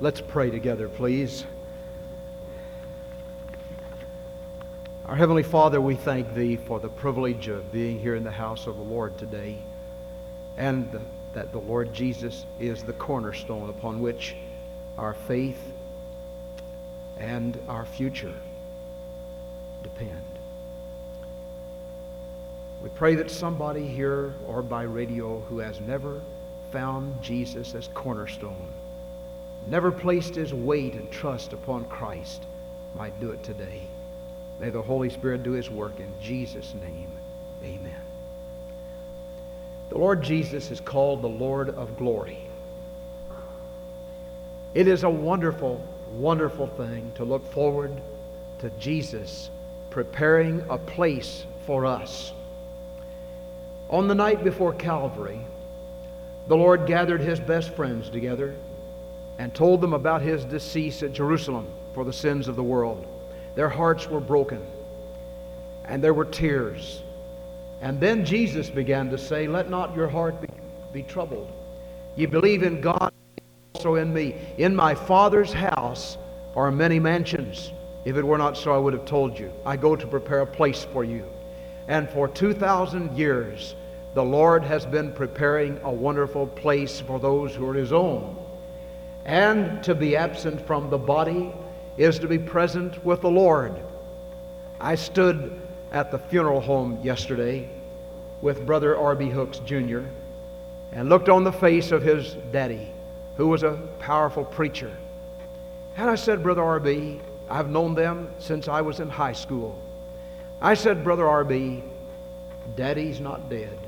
Let's pray together, please. Our Heavenly Father, we thank Thee for the privilege of being here in the house of the Lord today, and that the Lord Jesus is the cornerstone upon which our faith and our future depend. We pray that somebody here or by radio who has never found Jesus as cornerstone, never placed his weight and trust upon Christ, might do it today. May the Holy Spirit do his work in Jesus' name. Amen. The Lord Jesus is called the Lord of glory. It is a wonderful, wonderful thing to look forward to Jesus preparing a place for us. On the night before Calvary, the Lord gathered his best friends together and told them about his decease at Jerusalem for the sins of the world. Their hearts were broken, and there were tears. And then Jesus began to say, Let not your heart be, be troubled. You believe in God, also in me. In my Father's house are many mansions. If it were not so, I would have told you. I go to prepare a place for you. And for 2,000 years, the Lord has been preparing a wonderful place for those who are His own. And to be absent from the body is to be present with the Lord. I stood at the funeral home yesterday with Brother R.B. Hooks Jr. and looked on the face of his daddy, who was a powerful preacher. And I said, Brother R.B., I've known them since I was in high school. I said, Brother R.B., Daddy's not dead.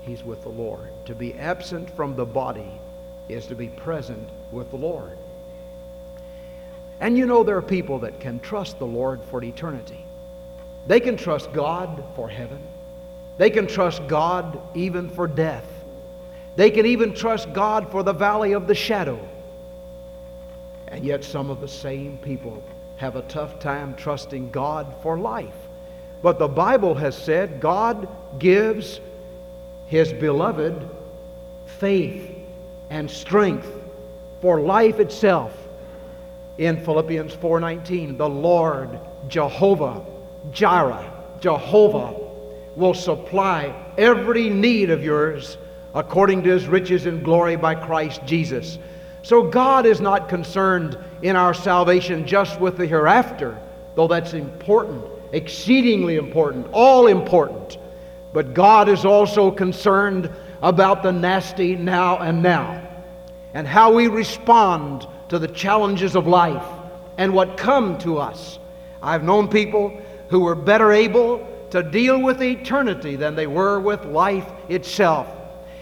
He's with the Lord. To be absent from the body is to be present with the Lord. And you know there are people that can trust the Lord for eternity. They can trust God for heaven. They can trust God even for death. They can even trust God for the valley of the shadow. And yet, some of the same people have a tough time trusting God for life. But the Bible has said God gives His beloved faith and strength for life itself. In Philippians 4:19, the Lord Jehovah Jireh, Jehovah will supply every need of yours according to his riches and glory by Christ Jesus. So God is not concerned in our salvation just with the hereafter, though that's important, exceedingly important, all important. But God is also concerned about the nasty now and now and how we respond to the challenges of life and what come to us. I've known people who were better able to deal with eternity than they were with life itself.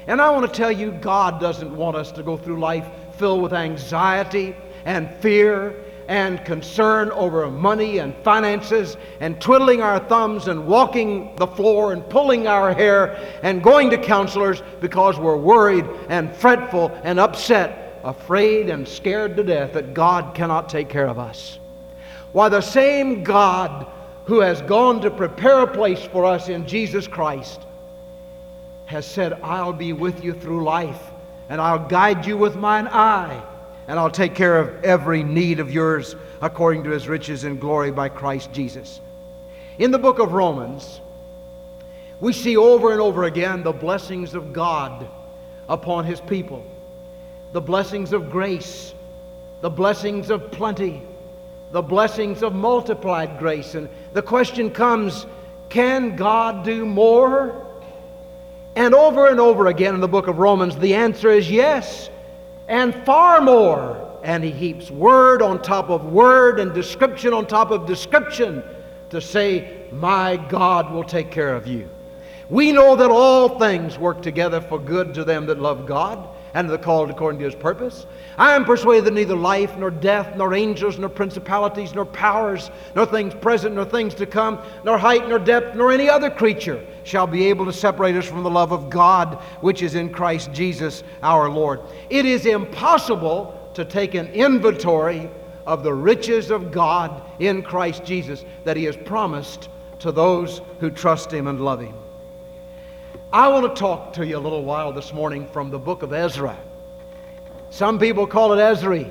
And I want to tell you, God doesn't want us to go through life filled with anxiety and fear and concern over money and finances and twiddling our thumbs and walking the floor and pulling our hair and going to counselors because we're worried and fretful and upset, afraid and scared to death that God cannot take care of us. Why, the same God who has gone to prepare a place for us in Jesus Christ has said, I'll be with you through life and I'll guide you with mine eye, and I'll take care of every need of yours according to his riches and glory by Christ Jesus. In the book of Romans, we see over and over again the blessings of God upon his people, the blessings of grace, the blessings of plenty, the blessings of multiplied grace. And the question comes can God do more? And over and over again in the book of Romans, the answer is yes, and far more. And he heaps word on top of word and description on top of description to say, My God will take care of you. We know that all things work together for good to them that love God and the called according to his purpose. I am persuaded that neither life, nor death, nor angels, nor principalities, nor powers, nor things present, nor things to come, nor height, nor depth, nor any other creature shall be able to separate us from the love of God which is in Christ Jesus our Lord. It is impossible to take an inventory of the riches of God in Christ Jesus that he has promised to those who trust him and love him. I want to talk to you a little while this morning from the book of Ezra. Some people call it Ezra.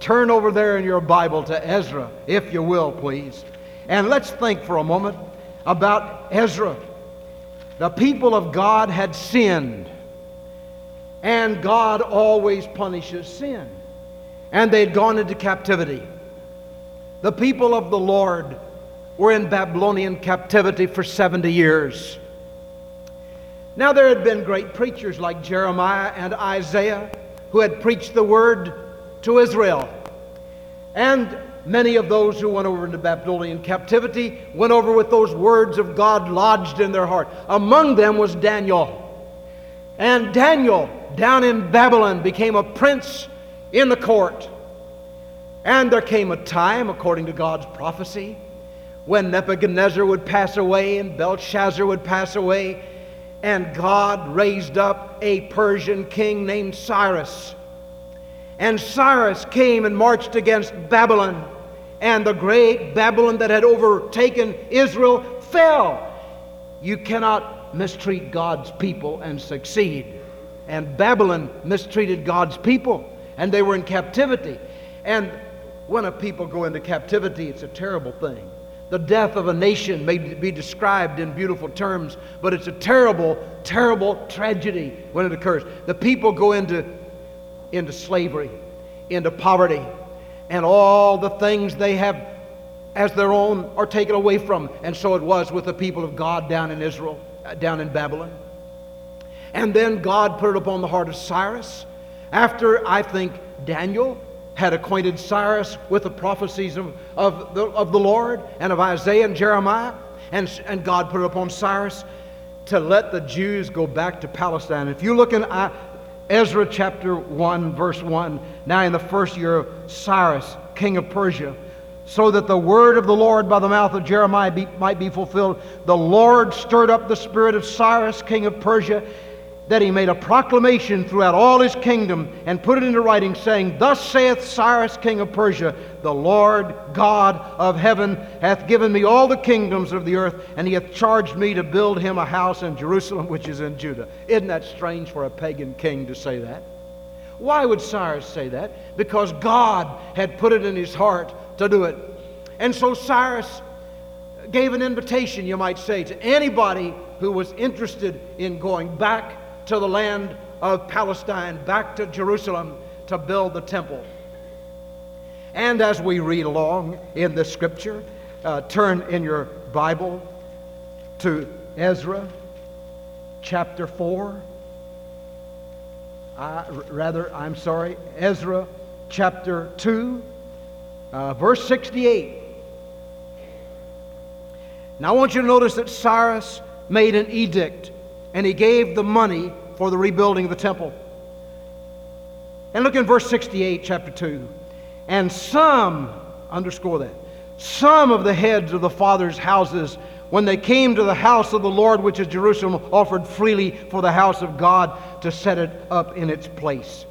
turn over there in your Bible to Ezra, if you will, please. And let's think for a moment about Ezra. The people of God had sinned, and God always punishes sin. And they'd gone into captivity. The people of the Lord were in Babylonian captivity for 70 years. Now, there had been great preachers like Jeremiah and Isaiah who had preached the word to Israel. And many of those who went over into Babylonian captivity went over with those words of God lodged in their heart. Among them was Daniel. And Daniel, down in Babylon, became a prince in the court. And there came a time, according to God's prophecy, when Nebuchadnezzar would pass away and Belshazzar would pass away, and God raised up a Persian king named Cyrus. And Cyrus came and marched against Babylon, and the great Babylon that had overtaken Israel fell. You cannot mistreat God's people and succeed. And Babylon mistreated God's people, and they were in captivity. And when a people go into captivity, it's a terrible thing. The death of a nation may be described in beautiful terms, but it's a terrible, terrible tragedy when it occurs. The people go into, into slavery, into poverty, and all the things they have as their own are taken away from. And so it was with the people of God down in Israel, uh, down in Babylon. And then God put it upon the heart of Cyrus. After, I think, Daniel had acquainted Cyrus with the prophecies of, of, the, of the Lord and of Isaiah and Jeremiah. And, and God put it upon Cyrus to let the Jews go back to Palestine. If you look in uh, Ezra chapter 1, verse 1, now in the first year of Cyrus, king of Persia, so that the word of the Lord by the mouth of Jeremiah be, might be fulfilled, the Lord stirred up the spirit of Cyrus, king of Persia, that he made a proclamation throughout all his kingdom and put it into writing, saying, Thus saith Cyrus, king of Persia, the Lord God of heaven hath given me all the kingdoms of the earth, and he hath charged me to build him a house in Jerusalem, which is in Judah. Isn't that strange for a pagan king to say that? Why would Cyrus say that? Because God had put it in his heart to do it. And so Cyrus gave an invitation, you might say, to anybody who was interested in going back to the land of Palestine, back to Jerusalem to build the temple. And as we read along in the scripture, uh, turn in your Bible to Ezra chapter 4. Uh, rather, I'm sorry, Ezra chapter 2, uh, verse 68. Now I want you to notice that Cyrus made an edict and he gave the money for the rebuilding of the temple. And look in verse 68, chapter 2. And some, underscore that, some of the heads of the fathers' houses, when they came to the house of the Lord, which is Jerusalem, offered freely for the house of God to set it up in its place.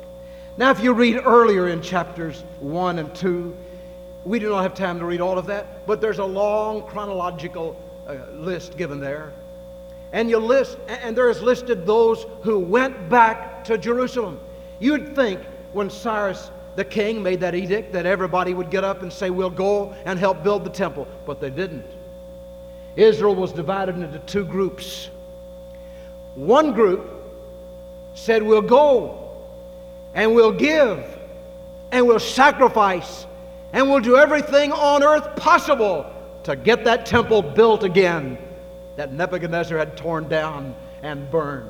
Now, if you read earlier in chapters 1 and 2, we do not have time to read all of that, but there's a long chronological uh, list given there and you list and there is listed those who went back to Jerusalem. You'd think when Cyrus the king made that edict that everybody would get up and say, We'll go and help build the temple. But they didn't. Israel was divided into two groups. One group said, We'll go and we'll give and we'll sacrifice and we'll do everything on earth possible to get that temple built again that Nebuchadnezzar had torn down and burned.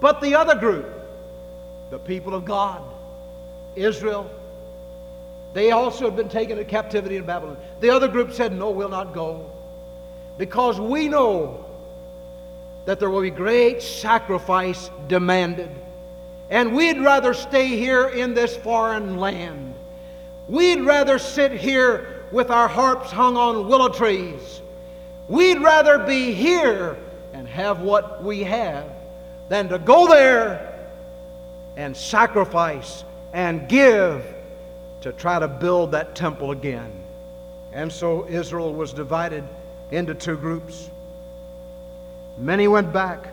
But the other group, the people of God, Israel, they also had been taken to captivity in Babylon. The other group said, No, we'll not go. Because we know that there will be great sacrifice demanded. And we'd rather stay here in this foreign land. We'd rather sit here with our harps hung on willow trees We'd rather be here and have what we have than to go there and sacrifice and give to try to build that temple again. And so Israel was divided into two groups. Many went back.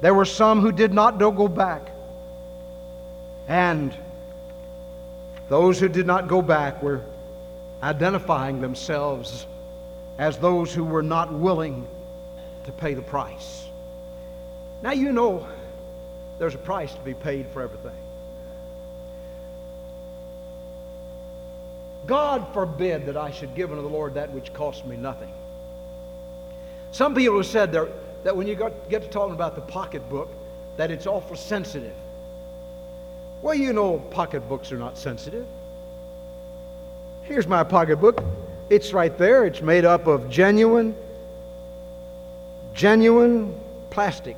There were some who did not go back. And Those who did not go back were identifying themselves as those who were not willing to pay the price. Now you know there's a price to be paid for everything. God forbid that I should give unto the Lord that which costs me nothing. Some people have said there, that when you got, get to talking about the pocketbook, that it's awful sensitive. Well, you know pocketbooks are not sensitive. Here's my pocketbook. It's right there. It's made up of genuine, genuine plastic.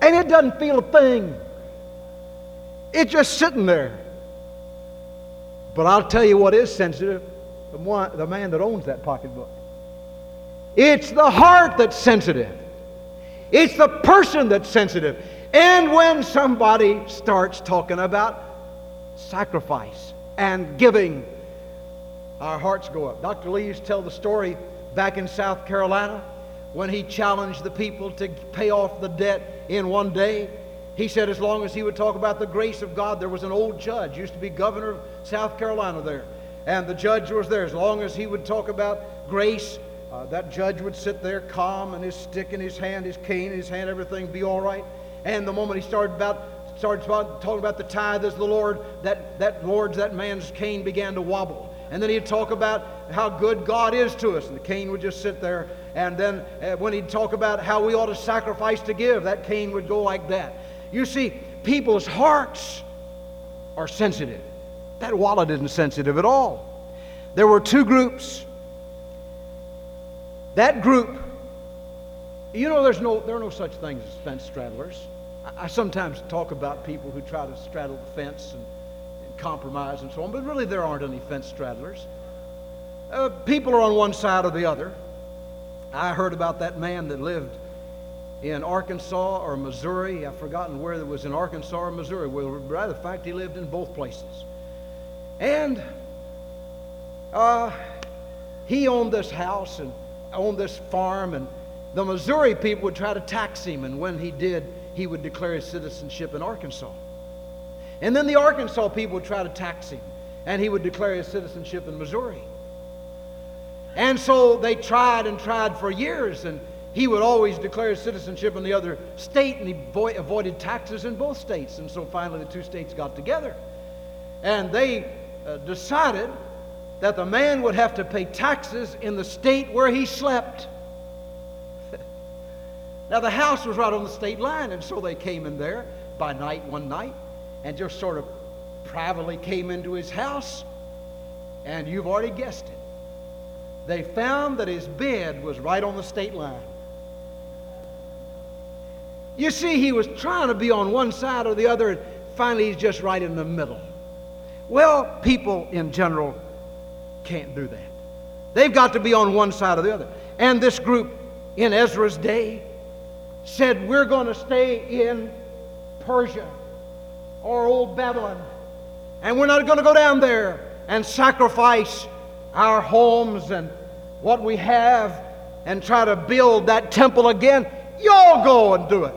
And it doesn't feel a thing. It's just sitting there. But I'll tell you what is sensitive the, man that owns that pocketbook. It's the heart that's sensitive, it's the person that's sensitive. And when somebody starts talking about sacrifice and giving, our hearts go up. Dr. To tell the story back in South Carolina when he challenged the people to pay off the debt in one day. He said, as long as he would talk about the grace of God, there was an old judge, used to be governor of South Carolina there. And the judge was there. As long as he would talk about grace, uh, that judge would sit there calm and his stick in his hand, his cane in his hand, everything be all right. And the moment he started about started talking about the tithe as the Lord, that, that Lord's, that man's cane began to wobble. And then he'd talk about how good God is to us. And the cane would just sit there. And then uh, when he'd talk about how we ought to sacrifice to give, that cane would go like that. You see, people's hearts are sensitive. That wallet isn't sensitive at all. There were two groups. That group, you know, there's no, there are no such things as fence straddlers. I, I sometimes talk about people who try to straddle the fence and, and, compromise and so on, but really there aren't any fence straddlers. Uh, people are on one side or the other. I heard about that man that lived in Arkansas or Missouri. I've forgotten where it was in Arkansas or Missouri. Well, by the fact he lived in both places. And uh, he owned this house and owned this farm, and the Missouri people would try to tax him, and when he did, he would declare his citizenship in Arkansas. And then the Arkansas people would try to tax him, and he would declare his citizenship in Missouri. And so they tried and tried for years, and he would always declare his citizenship in the other state, and he avoided taxes in both states. And so finally, the two states got together. And they uh, decided that the man would have to pay taxes in the state where he slept. now, the house was right on the state line, and so they came in there by night one night and just sort of privately came into his house. And you've already guessed it. They found that his bed was right on the state line. You see, he was trying to be on one side or the other, and finally he's just right in the middle. Well, people in general can't do that. They've got to be on one side or the other. And this group in Ezra's day said, We're going to stay in Persia or old Babylon. And we're not going to go down there and sacrifice our homes and what we have and try to build that temple again. Y'all go and do it.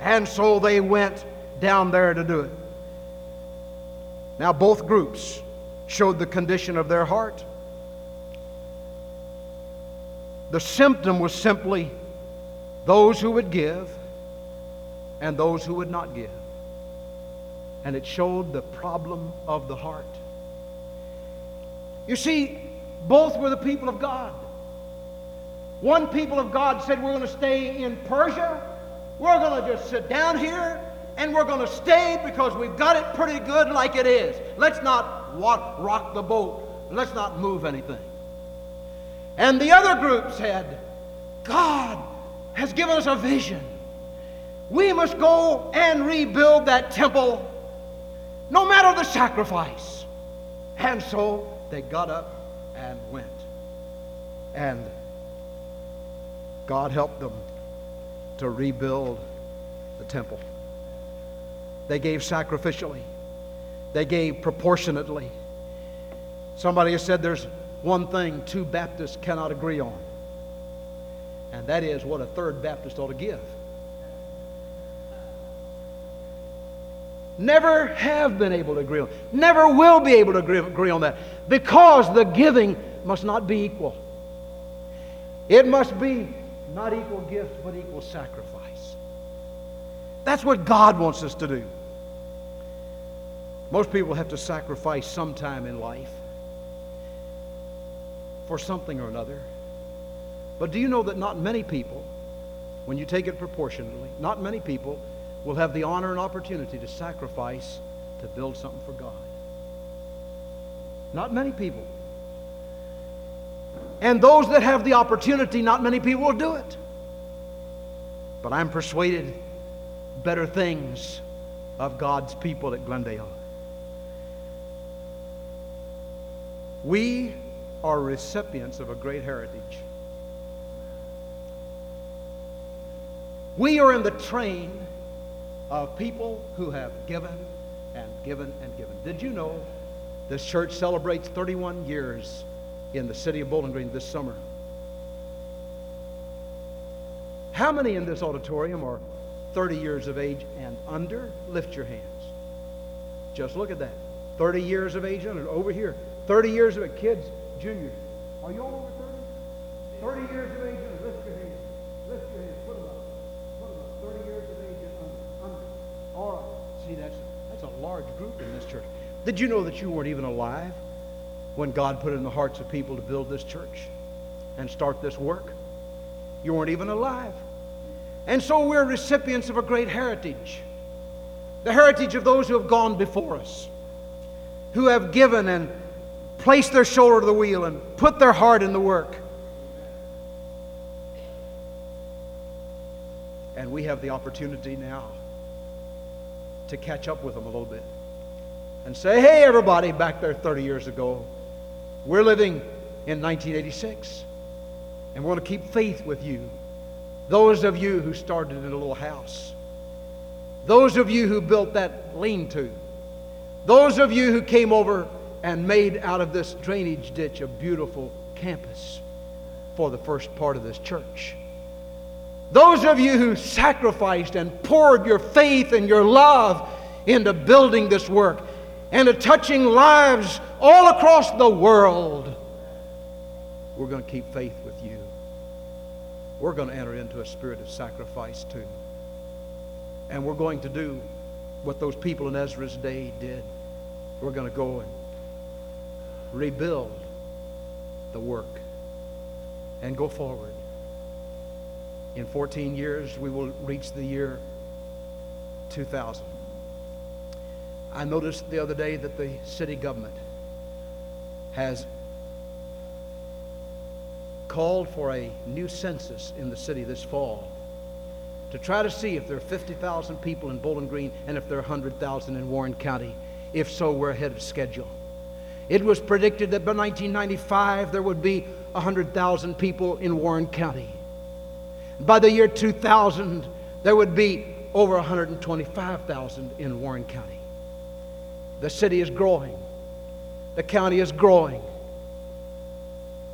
And so they went down there to do it. Now, both groups showed the condition of their heart. The symptom was simply those who would give and those who would not give. And it showed the problem of the heart. You see, both were the people of God. One people of God said, We're going to stay in Persia we're going to just sit down here and we're going to stay because we've got it pretty good like it is. Let's not walk, rock the boat. Let's not move anything. And the other group said, God has given us a vision. We must go and rebuild that temple no matter the sacrifice. And so they got up and went. And God helped them to rebuild the temple. They gave sacrificially, they gave proportionately. Somebody has said there's one thing two Baptists cannot agree on, and that is what a third Baptist ought to give. Never have been able to agree on. Never will be able to agree, agree on that. Because the giving must not be equal. It must be not equal gift, but equal sacrifice. That's what God wants us to do. Most people have to sacrifice sometime in life for something or another. But do you know that not many people, when you take it proportionally, not many people will have the honor and opportunity to sacrifice to build something for God? Not many people. And those that have the opportunity, not many people will do it. But I'm persuaded better things of God's people at Glendale. We are recipients of a great heritage. We are in the train of people who have given and given and given. Did you know this church celebrates 31 years in the city of Bowling Green this summer? How many in this auditorium are 30 years of age and under? Lift your hands. Just look at that. 30 years of age and under. Over here. 30 years of it. Kids, juniors. Are you all over 30? 30 years of age and. Lift your hands. Lift your hands. Put them up. Put them up. 30 years of age. Right. See, that's, that's a large group in this church. Did you know that you weren't even alive when God put it in the hearts of people to build this church and start this work? You weren't even alive. And so we're recipients of a great heritage the heritage of those who have gone before us, who have given and placed their shoulder to the wheel and put their heart in the work. And we have the opportunity now to catch up with them a little bit and say, hey, everybody, back there 30 years ago, we're living in 1986, and we're going to keep faith with you. Those of you who started in a little house, those of you who built that lean to, those of you who came over and made out of this drainage ditch a beautiful campus for the first part of this church. Those of you who sacrificed and poured your faith and your love into building this work and to touching lives all across the world, we're going to keep faith with you we're going to enter into a spirit of sacrifice too. And we're going to do what those people in Ezra's day did. We're going to go and rebuild the work and go forward. In 14 years, we will reach the year 2000. I noticed the other day that the city government has called for a new census in the city this fall to try to see if there are 50,000 people in Bowling Green and if there are 100,000 in Warren County. If so, we're ahead of schedule. It was predicted that by 1995 there would be 100,000 people in Warren County. By the year 2000, there would be over 125,000 in Warren County. The city is growing, the county is growing.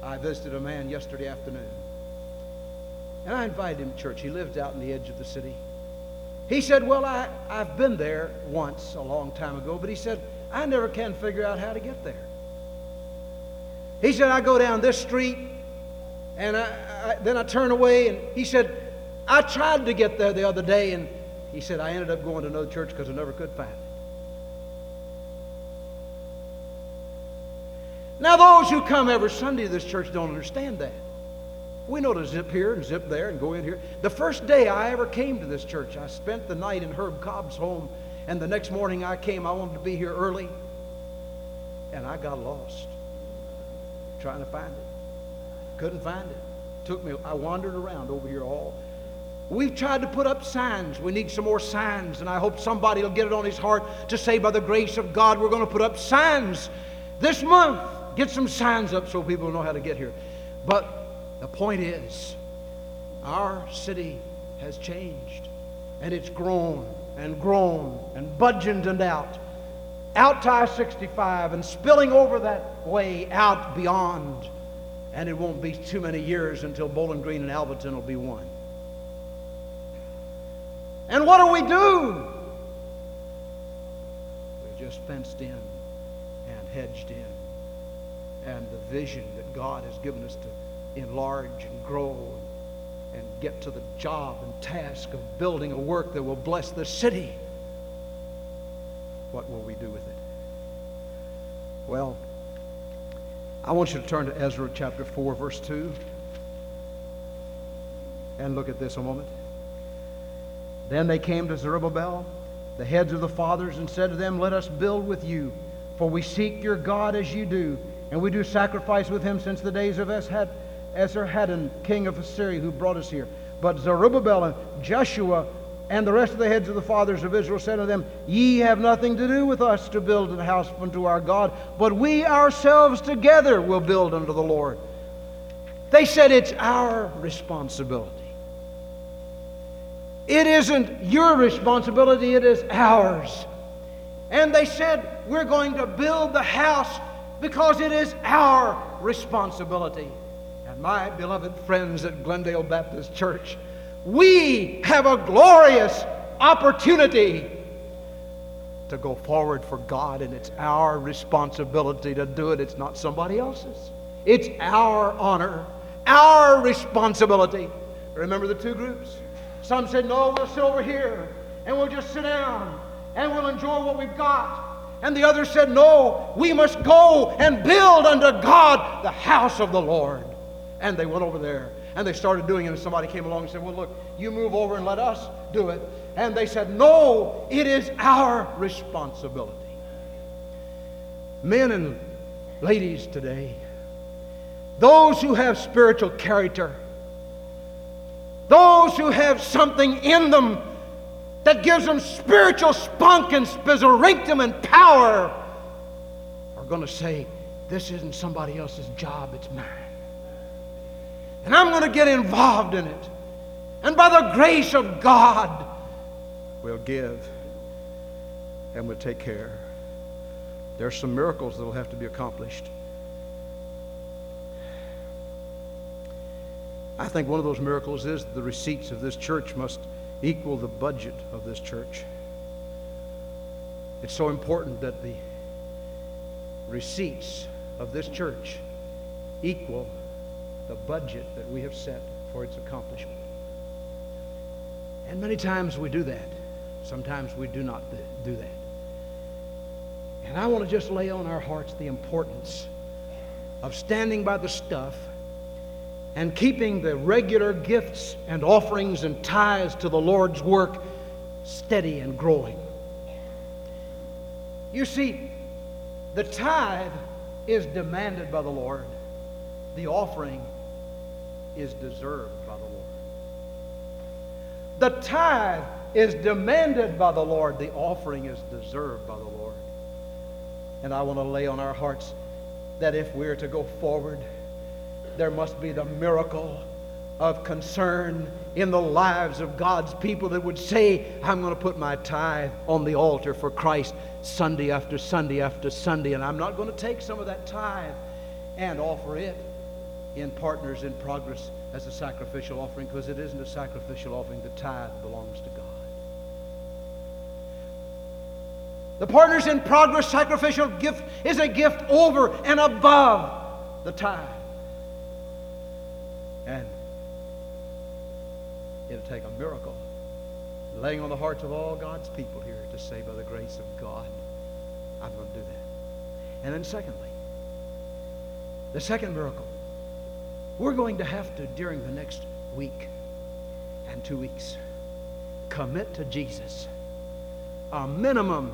I visited a man yesterday afternoon. And I invited him to church. He lives out in the edge of the city. He said, Well, I, I've been there once a long time ago, but he said, I never can figure out how to get there. He said, I go down this street and I, I, then I turn away. And he said, I tried to get there the other day. And he said, I ended up going to another church because I never could find it. Now, those who come every Sunday to this church don't understand that. We know to zip here and zip there and go in here. The first day I ever came to this church, I spent the night in Herb Cobb's home, and the next morning I came. I wanted to be here early, and I got lost trying to find it. Couldn't find it. Took me. I wandered around over here all. We've tried to put up signs. We need some more signs, and I hope somebody will get it on his heart to say, by the grace of God, we're going to put up signs this month Get some signs up so people know how to get here. But the point is, our city has changed. And it's grown and grown and budgeoned and out. Out to I 65 and spilling over that way out beyond. And it won't be too many years until Bowling Green and Alvaton will be one. And what do we do? We're just fenced in and hedged in. And the vision that God has given us to enlarge and grow and get to the job and task of building a work that will bless the city. What will we do with it? Well, I want you to turn to Ezra chapter 4, verse 2, and look at this a moment. Then they came to Zerubbabel, the heads of the fathers, and said to them, Let us build with you, for we seek your God as you do, and we do sacrifice with him since the days of Esarhaddon, king of Assyria, who brought us here. But Zerubbabel and Joshua and the rest of the heads of the fathers of Israel said to them, Ye have nothing to do with us to build a house unto our God, but we ourselves together will build unto the Lord. They said it's our responsibility. It isn't your responsibility, it is ours. And they said, We're going to build the house because it is our responsibility. And my beloved friends at Glendale Baptist Church, we have a glorious opportunity to go forward for God, and it's our responsibility to do it. It's not somebody else's. It's our honor, our responsibility. Remember the two groups? Some said, No, we'll sit over here and we'll just sit down and we'll enjoy what we've got. And the others said, No, we must go and build unto God the house of the Lord. And they went over there and they started doing it, and somebody came along and said, Well, look, you move over and let us do it. And they said, No, it is our responsibility. Men and ladies today, those who have spiritual character, those who have something in them that gives them spiritual spunk and spizzerinctum and power, are going to say, This isn't somebody else's job, it's mine. And I'm going to get involved in it. And by the grace of God, we'll give and we'll take care. There's some miracles that will have to be accomplished. I think one of those miracles is the receipts of this church must equal the budget of this church. It's so important that the receipts of this church equal the budget that we have set for its accomplishment. And many times we do that. Sometimes we do not do that. And I want to just lay on our hearts the importance of standing by the stuff and keeping the regular gifts and offerings and tithes to the Lord's work steady and growing. You see, the tithe is demanded by the Lord, the offering is deserved by the Lord. The tithe is demanded by the Lord, the offering is deserved by the Lord. And I want to lay on our hearts that if we're to go forward, there must be the miracle of concern in the lives of God's people that would say, I'm going to put my tithe on the altar for Christ Sunday after Sunday after Sunday, and I'm not going to take some of that tithe and offer it in partners in progress as a sacrificial offering because it isn't a sacrificial offering. The tithe belongs to God. The partners in progress sacrificial gift is a gift over and above the tithe. And it'll take a miracle laying on the hearts of all God's people here to say, by the grace of God, I'm going to do that. And then, secondly, the second miracle we're going to have to, during the next week and two weeks, commit to Jesus a minimum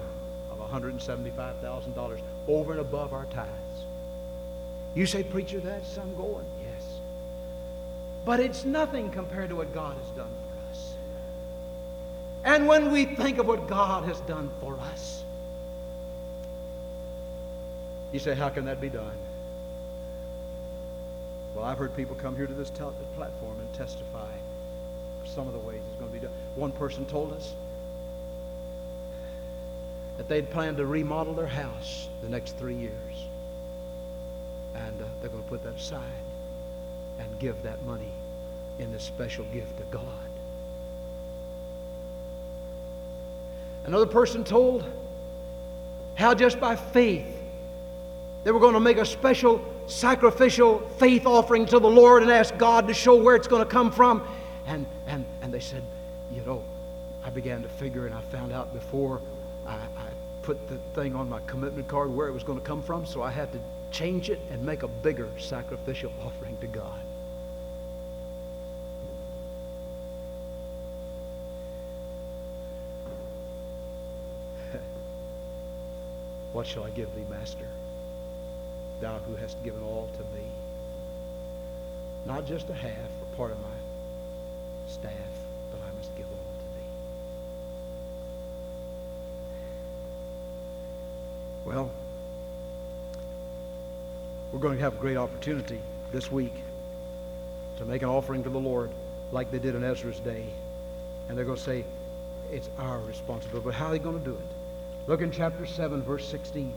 of $175,000 over and above our tithes. You say, Preacher, that's I'm going. Yes. But it's nothing compared to what God has done for us. And when we think of what God has done for us, you say, How can that be done? Well, I've heard people come here to this platform and testify some of the ways it's going to be done. One person told us that they'd planned to remodel their house the next three years. And uh, they're going to put that aside and give that money in this special gift to God. Another person told how just by faith they were going to make a special sacrificial faith offering to the Lord and ask God to show where it's going to come from. And, and, and they said, you know, I began to figure and I found out before I, I put the thing on my commitment card where it was going to come from, so I had to change it and make a bigger sacrificial offering to God. what shall I give thee, Master? Thou who hast given all to me. Not just a half or part of my staff, but I must give all to thee. Well, we're going to have a great opportunity this week to make an offering to the Lord like they did in Ezra's day. And they're going to say, it's our responsibility. But how are they going to do it? Look in chapter 7, verse 16.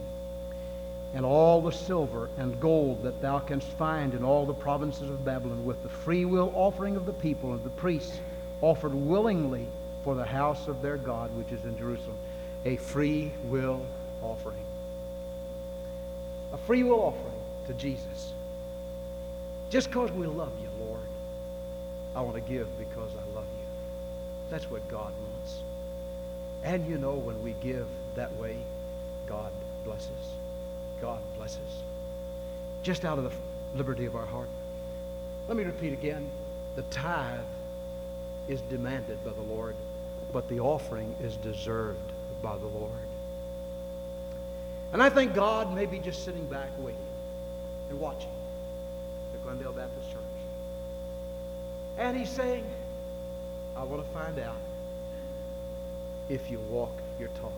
And all the silver and gold that thou canst find in all the provinces of Babylon, with the free will offering of the people and the priests offered willingly for the house of their God, which is in Jerusalem. A free will offering. A free will offering to Jesus. Just because we love you, Lord, I want to give because I love you. That's what God wants. And you know, when we give that way, God blesses. God blesses. Just out of the liberty of our heart. Let me repeat again. The tithe is demanded by the Lord, but the offering is deserved by the Lord. And I think God may be just sitting back waiting and watching the Glendale Baptist Church. And he's saying, I want to find out if you walk your talk.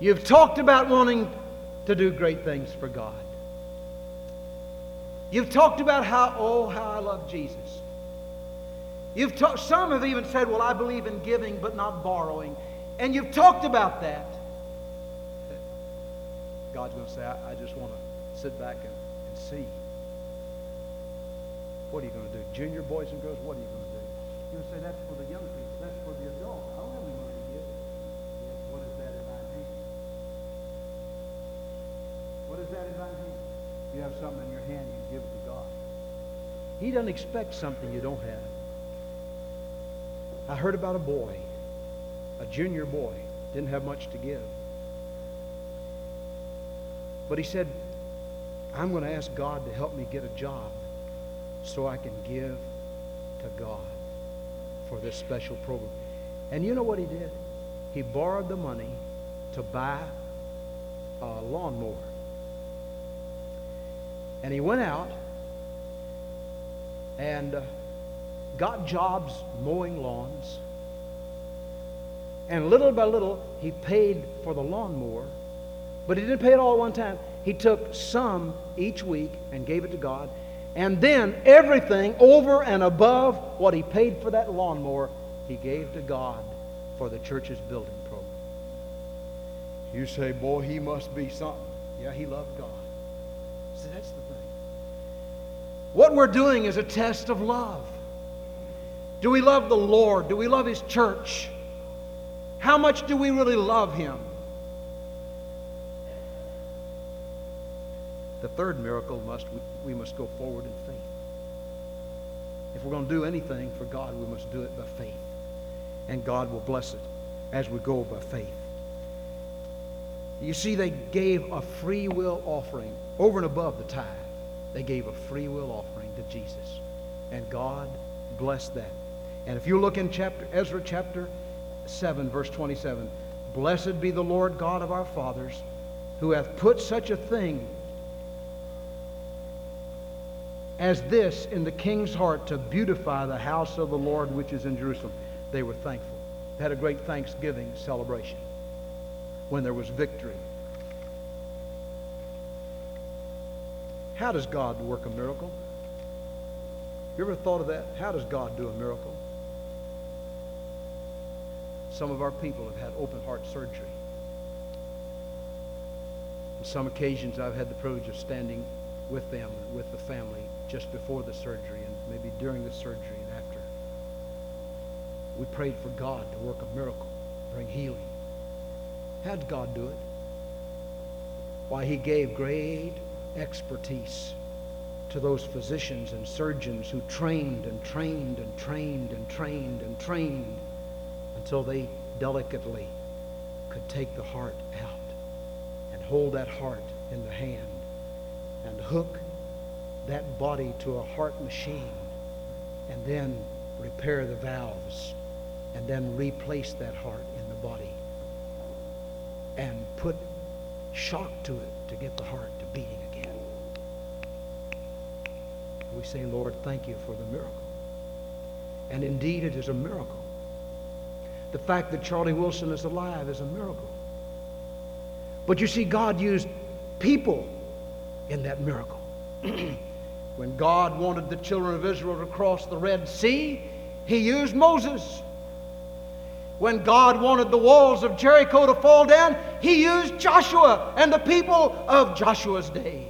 You've talked about wanting to do great things for God. You've talked about how, oh, how I love Jesus. You've talked, some have even said, well, I believe in giving but not borrowing. And you've talked about that. God's going to say, I, I just want to sit back and, and see. What are you going to do? Junior boys and girls, what are you going to do? You're going to say, that's for the young people. That's for the adults. I don't have any money to give. Yes, what is that in thine hand? What that in thine hand? You have something in your hand, you give it to God. He doesn't expect something you don't have. I heard about a boy, a junior boy, didn't have much to give. But he said, I'm going to ask God to help me get a job so I can give to God for this special program. And you know what he did? He borrowed the money to buy a lawnmower. And he went out and uh, got jobs mowing lawns. And little by little, he paid for the lawnmower, but he didn't pay it all at one time. He took some each week and gave it to God. And then everything over and above what he paid for that lawnmower, he gave to God for the church's building program. You say, boy, he must be something. Yeah, he loved God. See, that's the. What we're doing is a test of love. Do we love the Lord? Do we love His church? How much do we really love Him? The third miracle must we must go forward in faith. If we're going to do anything for God, we must do it by faith. And God will bless it as we go by faith. You see, they gave a free will offering over and above the tithe. They gave a free will offering to Jesus. And God blessed that. And if you look in chapter Ezra chapter 7, verse 27, Blessed be the Lord God of our fathers, who hath put such a thing as this in the king's heart to beautify the house of the Lord which is in Jerusalem. They were thankful. They had a great Thanksgiving celebration when there was victory. How does God work a miracle? You ever thought of that? How does God do a miracle? Some of our people have had open heart surgery. On some occasions, I've had the privilege of standing with them, with the family, just before the surgery and maybe during the surgery and after. We prayed for God to work a miracle, bring healing. How'd God do it? Why, He gave great expertise to those physicians and surgeons who trained and trained and trained and trained and trained until they delicately could take the heart out and hold that heart in the hand and hook that body to a heart machine and then repair the valves and then replace that heart in the body and put shock to it to get the heart to beating again. We say, Lord, thank you for the miracle. And indeed, it is a miracle. The fact that Charlie Wilson is alive is a miracle. But you see, God used people in that miracle. when God wanted the children of Israel to cross the Red Sea, He used Moses. When God wanted the walls of Jericho to fall down, He used Joshua and the people of Joshua's day.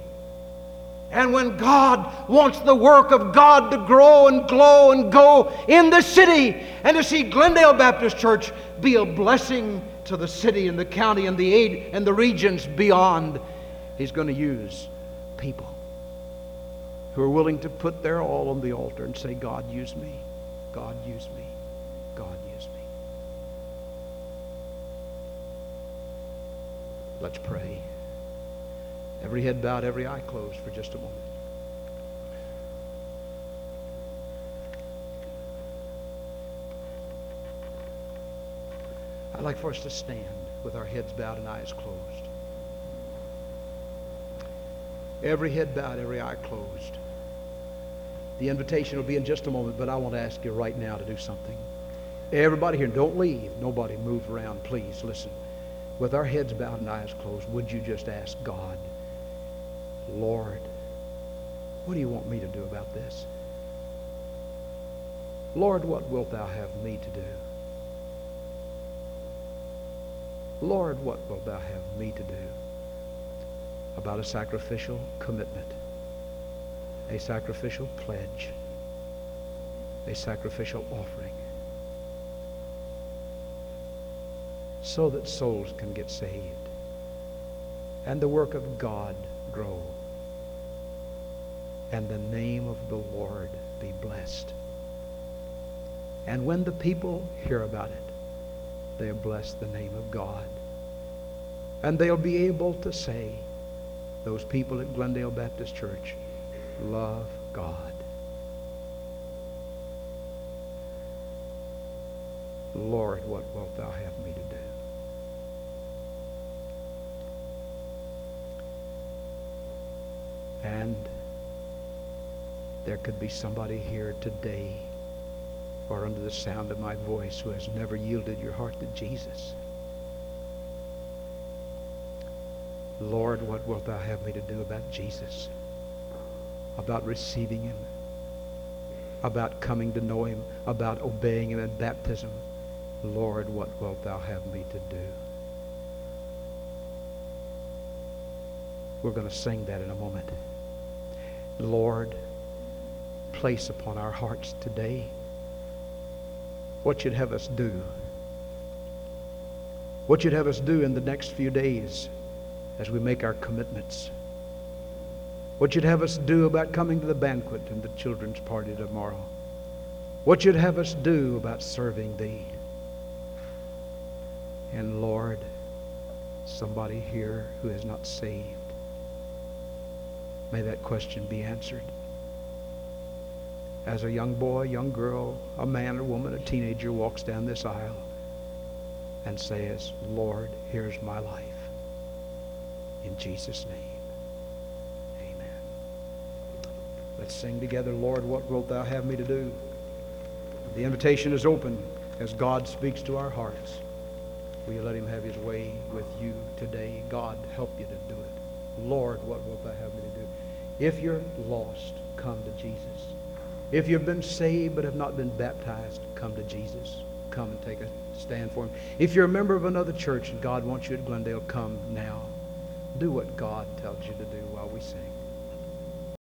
And when God wants the work of God to grow and glow and go in the city, and to see Glendale Baptist Church be a blessing to the city and the county and the aid and the regions beyond, He's going to use people who are willing to put their all on the altar and say, God, use me. God, use me. God, use me. Let's pray. Every head bowed, every eye closed for just a moment. I'd like for us to stand with our heads bowed and eyes closed. Every head bowed, every eye closed. The invitation will be in just a moment, but I want to ask you right now to do something. Everybody here, don't leave. Nobody move around, please. Listen. With our heads bowed and eyes closed, would you just ask God? Lord, what do you want me to do about this? Lord, what wilt thou have me to do? Lord, what wilt thou have me to do about a sacrificial commitment, a sacrificial pledge, a sacrificial offering, so that souls can get saved and the work of God grow and the name of the Lord be blessed. And when the people hear about it, they'll bless the name of God. And they'll be able to say, those people at Glendale Baptist Church love God. Lord, what wilt thou have me to do? And there could be somebody here today or under the sound of my voice who has never yielded your heart to Jesus. Lord, what wilt thou have me to do about Jesus? About receiving him? About coming to know him? About obeying him in baptism? Lord, what wilt thou have me to do? We're going to sing that in a moment. Lord, place upon our hearts today what you'd have us do. What you'd have us do in the next few days as we make our commitments. What you'd have us do about coming to the banquet and the children's party tomorrow. What you'd have us do about serving thee. And Lord, somebody here who is not saved, may that question be answered. As a young boy, young girl, a man or woman, a teenager walks down this aisle and says, Lord, here's my life. In Jesus' name, amen. Let's sing together, Lord, what wilt thou have me to do? The invitation is open as God speaks to our hearts. Will you let him have his way with you today? God, help you to do it. Lord, what wilt thou have me? If you're lost, come to Jesus. If you've been saved but have not been baptized, come to Jesus. Come and take a stand for him. If you're a member of another church and God wants you at Glendale, come now. Do what God tells you to do while we sing.